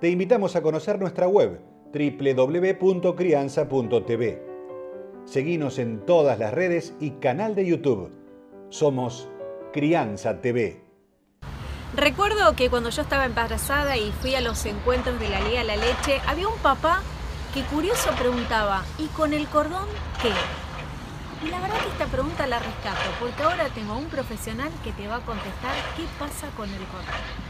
te invitamos a conocer nuestra web www.crianza.tv. Seguimos en todas las redes y canal de YouTube. Somos Crianza TV. Recuerdo que cuando yo estaba embarazada y fui a los encuentros de la Liga La Leche, había un papá que curioso preguntaba, ¿y con el cordón qué? Y la verdad que esta pregunta la rescato, porque ahora tengo un profesional que te va a contestar qué pasa con el cordón.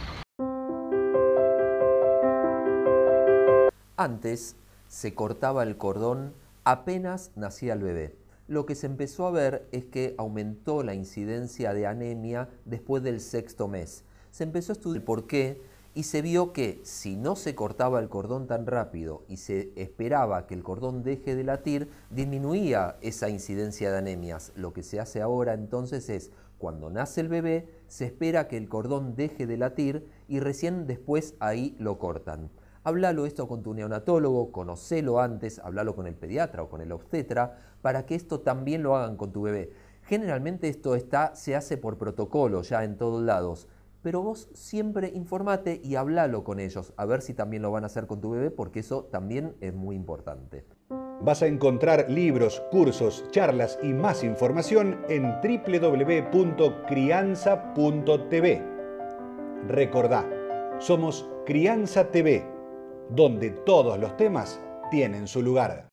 Antes se cortaba el cordón apenas nacía el bebé. Lo que se empezó a ver es que aumentó la incidencia de anemia después del sexto mes. Se empezó a estudiar por qué y se vio que si no se cortaba el cordón tan rápido y se esperaba que el cordón deje de latir, disminuía esa incidencia de anemias. Lo que se hace ahora entonces es, cuando nace el bebé, se espera que el cordón deje de latir y recién después ahí lo cortan. Háblalo esto con tu neonatólogo, conocelo antes, háblalo con el pediatra o con el obstetra, para que esto también lo hagan con tu bebé. Generalmente esto está, se hace por protocolo ya en todos lados, pero vos siempre informate y háblalo con ellos, a ver si también lo van a hacer con tu bebé, porque eso también es muy importante. Vas a encontrar libros, cursos, charlas y más información en www.crianza.tv. Recordá, somos Crianza TV donde todos los temas tienen su lugar.